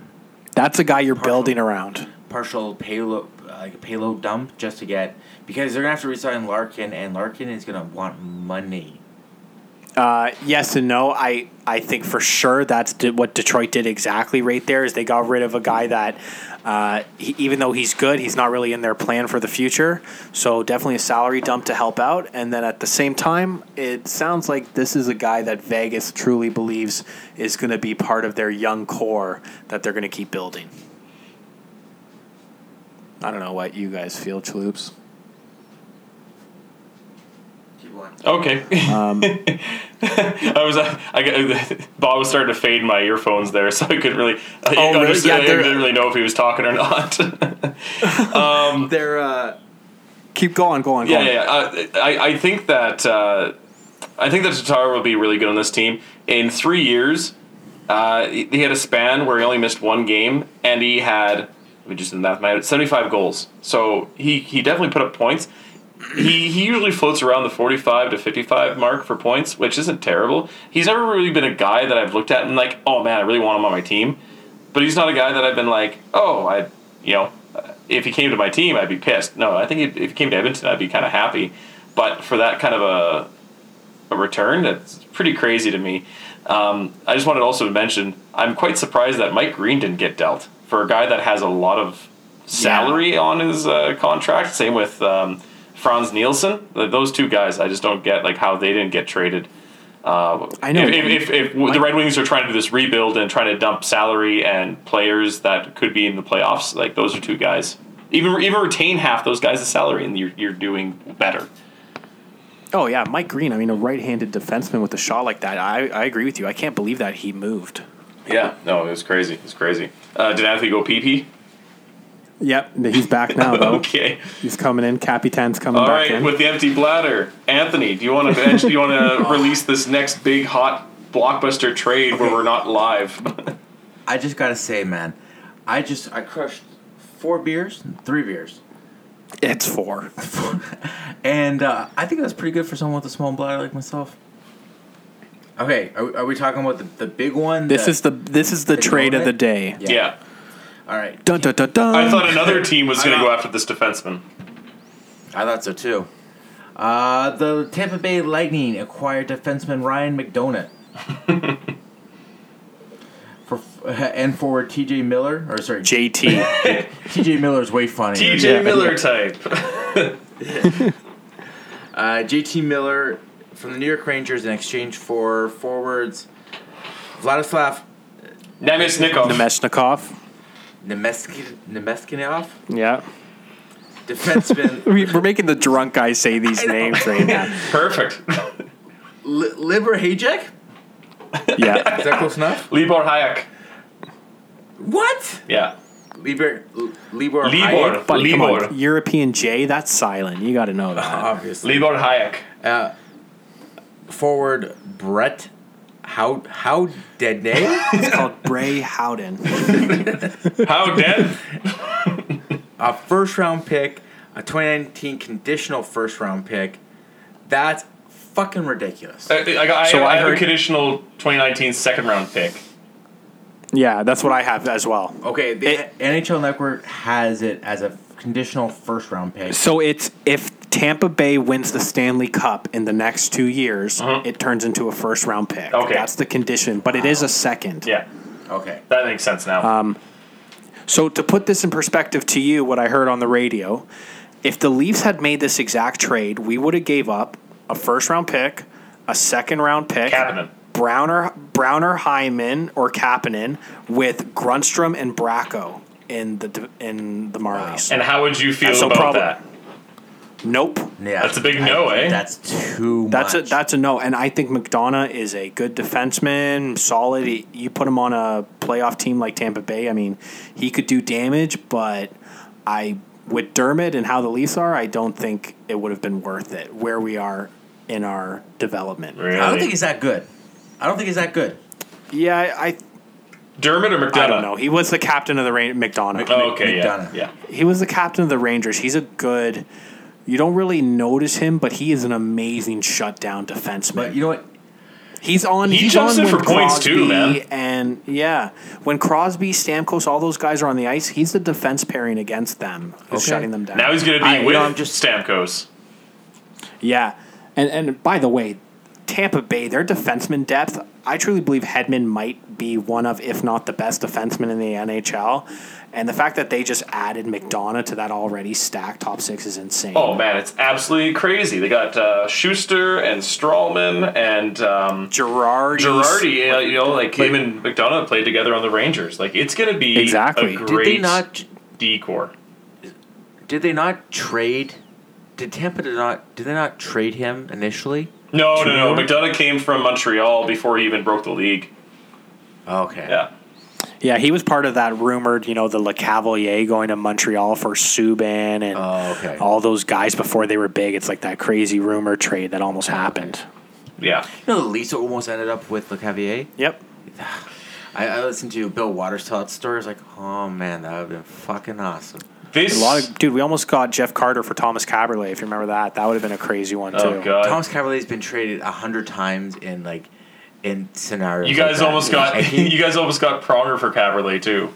That's a guy you're Partial. building around. partial payload, like a payload dump, just to get because they're gonna have to resign Larkin, and Larkin is gonna want money. Uh, yes and no. I, I think for sure that's what Detroit did exactly right there is they got rid of a guy that uh, he, even though he's good, he's not really in their plan for the future. So definitely a salary dump to help out. And then at the same time, it sounds like this is a guy that Vegas truly believes is going to be part of their young core that they're going to keep building. I don't know what you guys feel, Chaloops. Keep one. Okay. Um, I was uh, I got, Bob was starting to fade my earphones there, so I couldn't really. I, Oh, really? understand- Yeah, I didn't really know if he was talking or not. They're uh, keep going, going, Yeah, going. yeah. yeah. Uh, I, I think that uh, I think that Tatar will be really good on this team. In three years, uh, he he had a span where he only missed one game, and he had we just did the math. in Seventy-five goals. So he he definitely put up points. He he usually floats around the forty-five to fifty-five mark for points, which isn't terrible. He's never really been a guy that I've looked at and like, oh man, I really want him on my team. But he's not a guy that I've been like, oh, I, you know, if he came to my team, I'd be pissed. No, I think if he came to Edmonton, I'd be kind of happy. But for that kind of a a return, that's pretty crazy to me. Um, I just wanted also to mention, I'm quite surprised that Mike Green didn't get dealt for a guy that has a lot of salary on his uh, contract. Same with um, Frans Nielsen. Those two guys, I just don't get like how they didn't get traded. Uh, I know. if, if, if, if the Red Wings are trying to do this rebuild and trying to dump salary and players that could be in the playoffs, like those are two guys. Even even retain half those guys' salary, and you're, you're doing better. Oh yeah, Mike Green. I mean, a right-handed defenseman with a shot like that. I, I agree with you. I can't believe that he moved. Yeah, no, it was crazy. It was crazy. Uh, did Anthony go pee pee? Yep, he's back now though. Okay. He's coming in. Capitan's coming All back right, in. with the empty bladder, Anthony, do you want to do you want to release this next big hot blockbuster trade where we're not live? I just gotta say, man, I just I crushed four beers, three beers, it's four. and uh, I think that's pretty good for someone with a small bladder like myself. Okay, are, we- are we talking about the, the big one? This that- is the this is the Big trade of the day. Yeah. yeah. All right. Dun dun dun dun. I thought another team was going to go after this defenseman. I thought so too. Uh, the Tampa Bay Lightning acquired defenseman Ryan McDonagh. for and forward T.J. Miller, or sorry, JT. T.J. Miller's way funnier. TJ Yeah. Miller type. Uh, JT Miller from the New York Rangers in exchange for forwards Vladislav Namestnikov. Nemeshnikov. Nemeskin- Nemeskinov, Yeah. defenseman We- We're making the drunk guy say these names right now. Perfect. Li- Libor Hajek. Yeah. Is that close enough? Libor Hayek. What? Yeah. Libor Libor Libor. Hayek? Buddy, come Libor. on. European J, that's silent. You got to know that. Obviously. Libor Hayek. Uh, forward Brett How How Dead name? It's called Bray Howden. How dead? a first round pick, a 2019 conditional first round pick. That's fucking ridiculous. I, I, got, So I, I I have a heard- conditional 2019 second round pick. Yeah, that's what I have as well. Okay, the NHL Network has it as a conditional first round pick. So it's if Tampa Bay wins the Stanley Cup in the next two years, Mhm. it turns into a first round pick. Okay. That's the condition, but it is a second. Yeah, Okay. that makes sense now. Um, So to put this in perspective to you, what I heard on the radio, if the Leafs had made this exact trade, we would have gave up a first round pick, a second round pick, Kapanen. Browner, Browner, Hyman, or Kapanen with Grundstrom and Bracco in the in the Marlies. and how would you feel so about prob- that? Nope. Yeah. That's a big no, think eh? That's too That's a much. that's a no, and I think McDonagh is a good defenseman, solid. He- You put him on a playoff team like Tampa Bay. I mean, he could do damage, but I with Dermott and how the Leafs are, I don't think it would have been worth it where we are in our development. Really? I don't think he's that good. I don't think he's that good. Yeah, I I, Dermott or McDonagh? I don't know. He was the captain of the Rain McDonagh. Oh, okay, yeah, McDonagh. yeah. He was the captain of the Rangers. He's a good. You don't really notice him, but he is an amazing shutdown defenseman. But you know what? He's on. He he's jumps on in when for points too, man. And yeah, when Crosby, Stamkos, all those guys are on the ice, he's the defense pairing against them, Okay. shutting them down. Now he's going to be I- you with know, I'm just- Stamkos. yeah, and and by the way, Tampa Bay, their defenseman depth, I truly believe Hedman might be one of, if not the best defenseman in the NHL. And the fact that they just added McDonagh to that already stacked top six is insane. Oh man, it's absolutely crazy. They got uh, Sustr and Stralman and um, Girardi, Girardi. uh, You know, like him and McDonagh played together on the Rangers. Like it's going to be Exactly. a Did Did they not? decor. Did they not trade did Tampa did not did they not trade him initially? No, To no, no. New McDonagh came from Montreal before he even broke the league. Okay. Yeah. Yeah, he was part of that rumored, you know, the Lecavalier going to Montreal for Subban and Oh, okay. all those guys before they were big. It's like that crazy rumor trade that almost happened. Yeah. You know, the Leafs almost ended up with Le Cavier. Yep. I, I listened to Bill Watters tell that story. I was like, oh man, that would have been fucking awesome. This. A lot of dude. We almost got Jeff Carter for Thomas Kaberle. If you remember that, that would have been a crazy one oh, too. oh god. Thomas Cavalier's been traded a hundred times in like in scenarios. you like guys that. almost got you guys almost got Pronger for Kaberle too.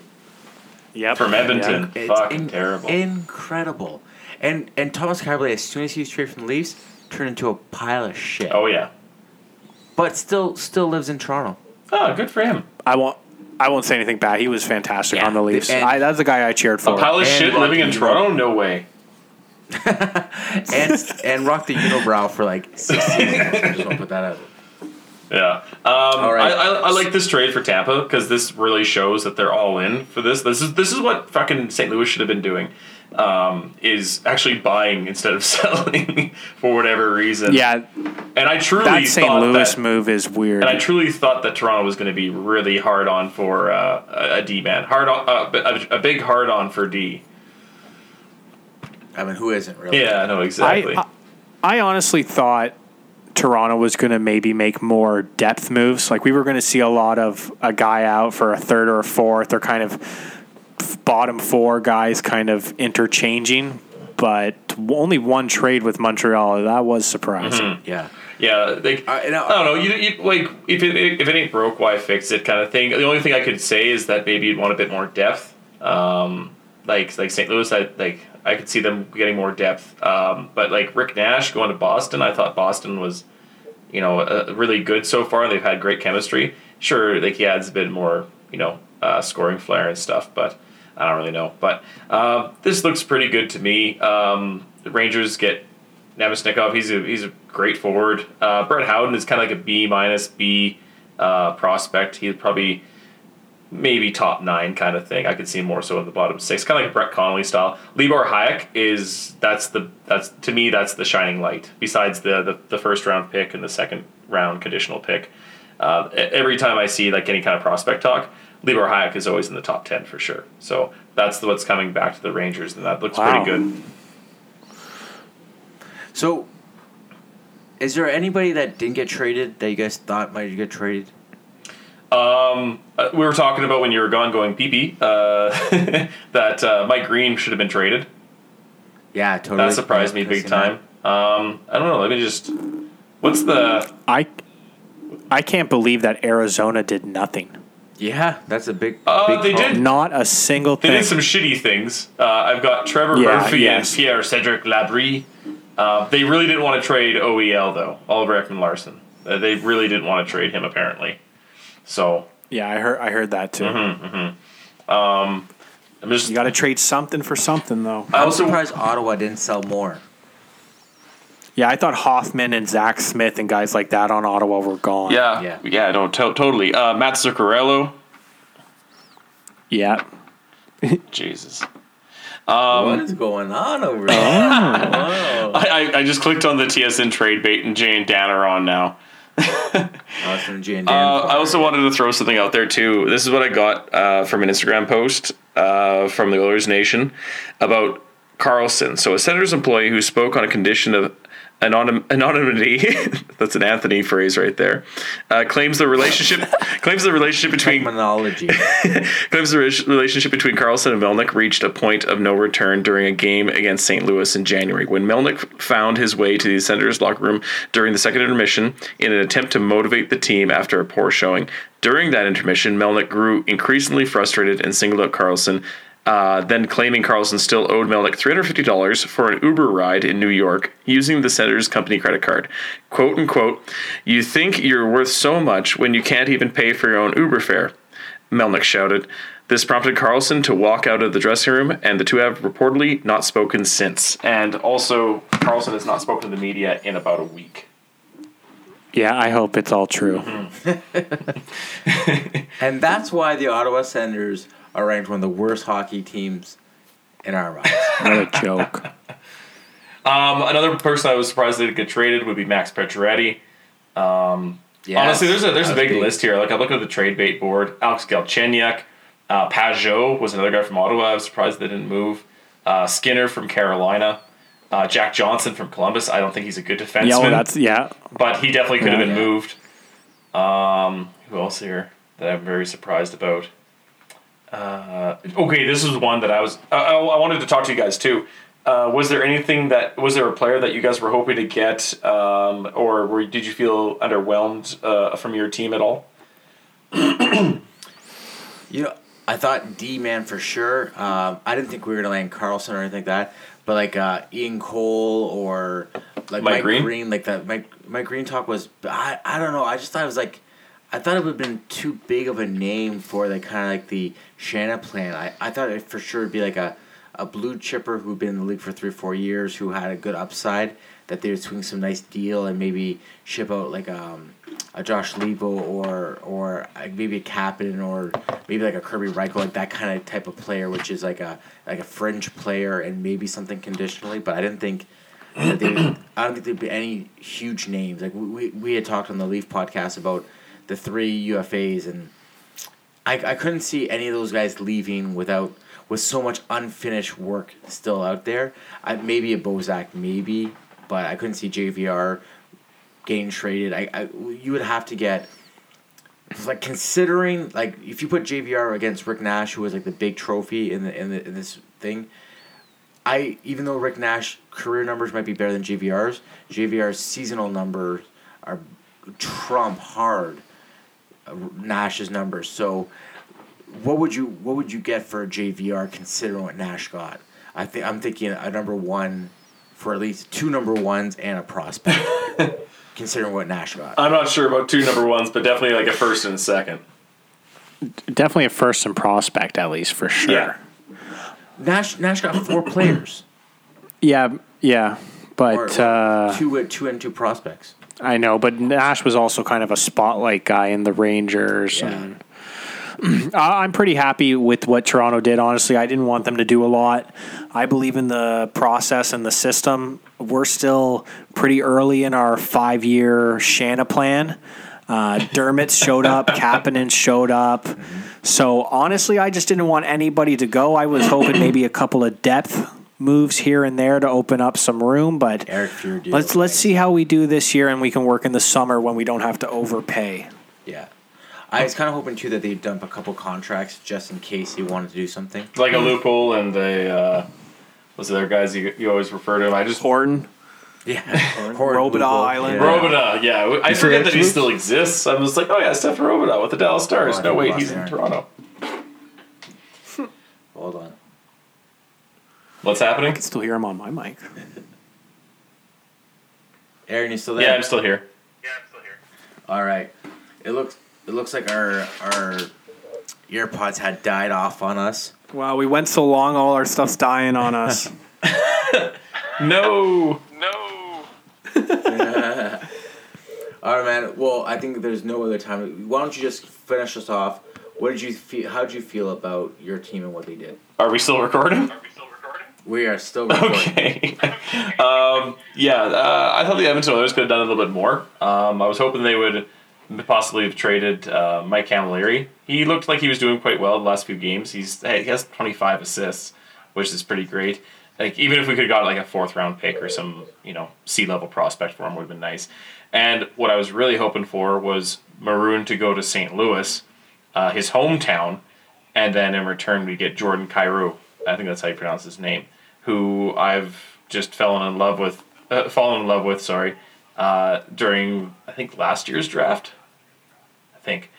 Yep. From Edmonton. It's Fucking in- terrible. Incredible. And and Thomas Kaberle, as soon as he was traded from the Leafs, turned into a pile of shit. oh yeah. But still still lives in Toronto. Oh, good for him. I won't. I won't say anything bad. He was fantastic Yeah, on the Leafs. and- I, that's the guy I cheered A for. pile of And shit living in Rocky Toronto? No way. And and rocked the unibrow for like six seasons. I just want to put that out. Yeah. Um, right. I, I, I like this trade for Tampa because this really shows that they're all in for this. This is this is what fucking St. Louis should have been doing. Um, is actually buying instead of selling for whatever reason. yeah, And I truly that St. thought Louis that, move is weird. and I truly thought that Toronto was going to be really hard on for uh, a- a D man, hard on uh, a, a big hard on for D. I mean, who isn't really? Yeah, no, exactly. I, I, I honestly thought Toronto was going to maybe make more depth moves. Like we were going to see a lot of a guy out for a third or a fourth, or kind of bottom four guys kind of interchanging. But only one trade with Montreal. That was surprising. Yeah. Yeah, like and I- I don't know. You, you like if it if it ain't broke, why fix it? Kind of thing. The only thing I could say is that maybe you'd want a bit more depth. Um, like like St. Louis, I like I could see them getting more depth. Um, but like Rick Nash going to Boston, I thought Boston was, you know, uh, really good so far. They've had great chemistry. Sure, like he adds a bit more, you know, uh, scoring flair and stuff, but I don't really know. But uh, this looks pretty good to me. Um, the Rangers get Namestnikov, he's a he's a great forward. Uh, Brett Howden is kind of like a B minus B uh, prospect. He's probably maybe top nine kind of thing. I could see more so in the bottom six, kind of like Brett Connolly style. Libor Hajek is that's the that's to me that's the shining light. Besides the the, the first round pick and the second round conditional pick, uh, every time I see like any kind of prospect talk. Libor Hajek is always in the top ten for sure. So that's what's coming back to the Rangers, and that looks Wow. pretty good. So, is there anybody that didn't get traded that you guys thought might get traded? Um, uh, we were talking about when you were gone, going pee pee. Uh, that uh, Mike Green should have been traded. Yeah, totally. That surprised me big time. Um, I don't know. Let me just. What's the? I, I can't believe that Arizona did nothing. That. Yeah, that's a big. Uh, big they call. did- Not a single thing. They thing. did some shitty things. Uh, I've got Trevor Yeah, Murphy yes. and Pierre Cedric Labrie. Uh, they really didn't want to trade OEL though. Oliver Ekman Larsson. Uh, they really didn't want to trade him apparently. So yeah, I heard. I heard that too. Mm-hmm. I'm just. You got to trade something for something, though. I I'm surprised Ottawa didn't sell more. Yeah, I thought Hoffman and Zack Smith and guys like that on Ottawa were gone. Yeah, Yeah. yeah, no, to- totally. Uh, Matt Zuccarello, Yeah. Jesus. what is going on over there? I, I, I just clicked on the TSN trade bait and Jay and Dan are on now. Austin G and Dan. Uh, I also wanted to throw something out there too. This is what I got uh, from an Instagram post uh, from the Oilers Nation about Karlsson. So a Senators employee who spoke on a condition of anonym, anonymity that's an Anthony phrase right there uh, claims the relationship claims the relationship between Terminology. claims the re- relationship between Karlsson and Melnyk reached a point of no return during a game against St. Louis in January when Melnyk found his way to the Senators locker room during the second intermission in an attempt to motivate the team after a poor showing. During that intermission, Melnyk grew increasingly frustrated and singled out Karlsson. Uh, then claiming Karlsson still owed Melnyk $350 for an Uber ride in New York using the Senators company credit card. Quote unquote, you think you're worth so much when you can't even pay for your own Uber fare. Melnyk shouted. This prompted Karlsson to walk out of the dressing room, and the two have reportedly not spoken since. And also, Karlsson has not spoken to the media in about a week. Yeah, I hope it's all true. and that's why the Ottawa Senators are ranked one of the worst hockey teams in our minds. What a joke. Um, another person I was surprised they didn't get traded would be Max Pacioretty. Yeah. Honestly, there's a there's a That was big, list here. Like I'm looking at the trade bait board. Alex Galchenyuk, uh, Pageau was another guy from Ottawa. I was surprised they didn't move. Uh, Skinner from Carolina. Uh, Jack Johnson from Columbus. I don't think he's a good defenseman, Yeah, well, that's yeah. but he definitely could have been Yeah. moved. Um, who else here that I'm very surprised about? Uh, okay, this is one that I was. I, I wanted to talk to you guys too. Uh, was there anything that was there a player that you guys were hoping to get, um, or were, did you feel underwhelmed uh, from your team at all? You know, I thought D man for sure. Um, I didn't think we were gonna land Karlsson or anything like that. But like uh, Ian Cole or like Mike Mike, Green? Green? like that Mike Mike Green talk was I, I don't know. I just thought it was like I thought it would have been too big of a name for like kind of like the Shanna plan. I, I thought it for sure would be like a, a blue chipper who'd been in the league for three or four years who had a good upside that they would swing some nice deal and maybe ship out like um, a Josh Leivo or or uh, maybe a Kapanen or maybe like a Kerby Rychel like that kind of type of player which is like a like a fringe player and maybe something conditionally but I didn't think that they I don't think there'd be any huge names like we, we had talked on the Leaf podcast about the three UFAs and I, I couldn't see any of those guys leaving without with so much unfinished work still out there. I, maybe a Bozak, maybe, but I couldn't see JVR getting traded. I, I you would have to get like considering like if you put JVR against Rick Nash, who was like the big trophy in the in the in this thing. I even though Rick Nash career numbers might be better than JVR's, JVR's seasonal numbers are trump hard Nash's numbers. So, what would you what would you get for a JVR considering what Nash got? I think I'm thinking a number one for at least two number ones and a prospect, considering what Nash got. I'm not sure about two number ones, but definitely like a first and a second. Definitely a first and prospect at least for sure. Yeah. Nash Nash got four players, Yeah, yeah. But or uh, two two and two prospects. I know, but Nash was also kind of a spotlight guy in the Rangers. Yeah. And I'm pretty happy with what Toronto did. Honestly, I didn't want them to do a lot. I believe in the process and the system. We're still pretty early in our five year Shanna plan. Uh, Dermott showed up, Kapanen showed up. So honestly, I just didn't want anybody to go. I was hoping maybe a couple of depth moves here and there to open up some room, but Eric Fehr deal. let's let's see how we do this year, and we can work in the summer when we don't have to overpay. Yeah, I was kind of hoping too that they'd dump a couple contracts just in case he wanted to do something. Like a loophole and a uh, what's the other guys you, you always refer to him? I just Horton, Yeah, Robidas Island. Robida, yeah. I forget that he still exists. I'm just like, oh yeah, Steph Robida with the Dallas Stars. Oh, no, think wait, he's lost in. Toronto. Hold on. What's happening? I can still hear him on my mic. Aaron, you still there? Yeah, I'm still here. Yeah, I'm still here. All right. It looks it looks like our our earpods had died off on us. Wow, we went so long, all our stuff's dying on us. No. No. All right, man. Well, I think there's no other time. Why don't you just finish us off? What did you feel? How did you feel about your team and what they did? Are we still recording? We are still recording. Okay. um, yeah, uh, I thought the Edmonton Oilers could have done a little bit more. Um, I was hoping they would possibly have traded uh, Mike Cammalleri. He looked like he was doing quite well the last few games. He's he has 25 assists, which is pretty great. Like even if we could have got like a fourth round pick or some you know C level prospect for him would have been nice. And what I was really hoping for was Maroon to go to St. Louis, uh, his hometown, and then in return we get Jordan Kyrou. I think that's how you pronounce his name. Who I've just fallen in love with, uh, fallen in love with. Sorry, uh, during I think last year's draft. I think,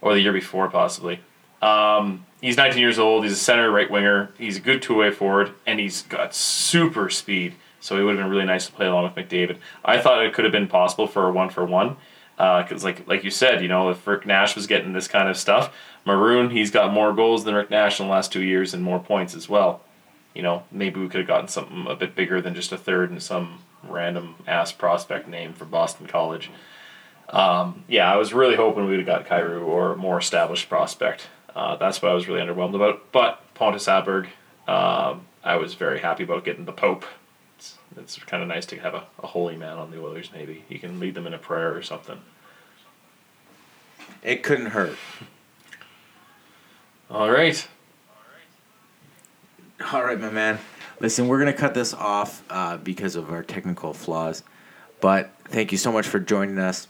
or the year before possibly. Um, he's 19 years old. He's a center right winger. He's a good two way forward, and he's got super speed. So it would have been really nice to play along with McDavid. I thought it could have been possible for a one for one, because like like you said, you know, if Rick Nash was getting this kind of stuff, Maroon he's got more goals than Rick Nash in the last two years and more points as well. You know, maybe we could have gotten something a bit bigger than just a third and some random ass prospect name for Boston College. Um, yeah, I was really hoping we would have got Kyrou or a more established prospect. Uh, that's what I was really underwhelmed about. But Pontus Aberg, um, I was very happy about getting the Pope. It's it's kind of nice to have a, a holy man on the Oilers. Maybe he can lead them in a prayer or something. It couldn't hurt. All right. All right, my man. Listen, we're gonna cut this off uh, because of our technical flaws, but thank you so much for joining us.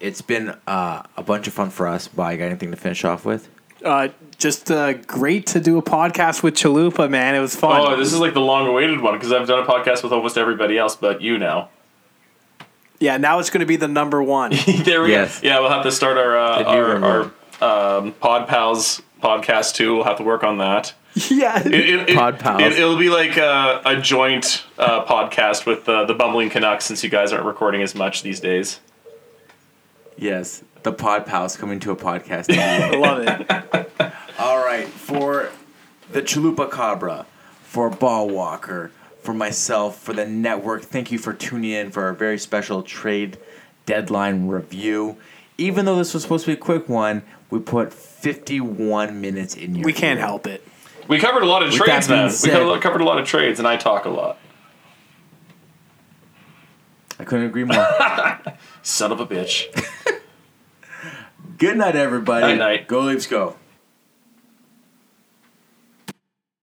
It's been uh, a bunch of fun for us. Bye. You got anything to finish off with? Uh, just uh, great to do a podcast with Chalupa, man. It was fun. Oh, this is like the long-awaited one because I've done a podcast with almost everybody else, but you now. yeah, now it's going to be the number one. there we Yes. go. Yeah, we'll have to start our uh, our, our um, Pod Pals podcast too. We'll have to work on that. yeah. It, it, it, Pod Pals. It, will be like a, a joint uh, podcast with uh, the Bumbling Canucks since you guys aren't recording as much these days. Yes, the Pod Pals coming to a podcast. I love it. All right, for the Chalupa Cabra, for Ball Walker, for myself, for the network, thank you for tuning in for our very special trade deadline review. Even though this was supposed to be a quick one, we put 51 minutes in your We can't ear. help it. We covered a lot of With trades, man. We said- covered a lot of trades, and I talk a lot. I couldn't agree more. Son of a bitch. Good night, everybody. Good night. Go Leafs, go.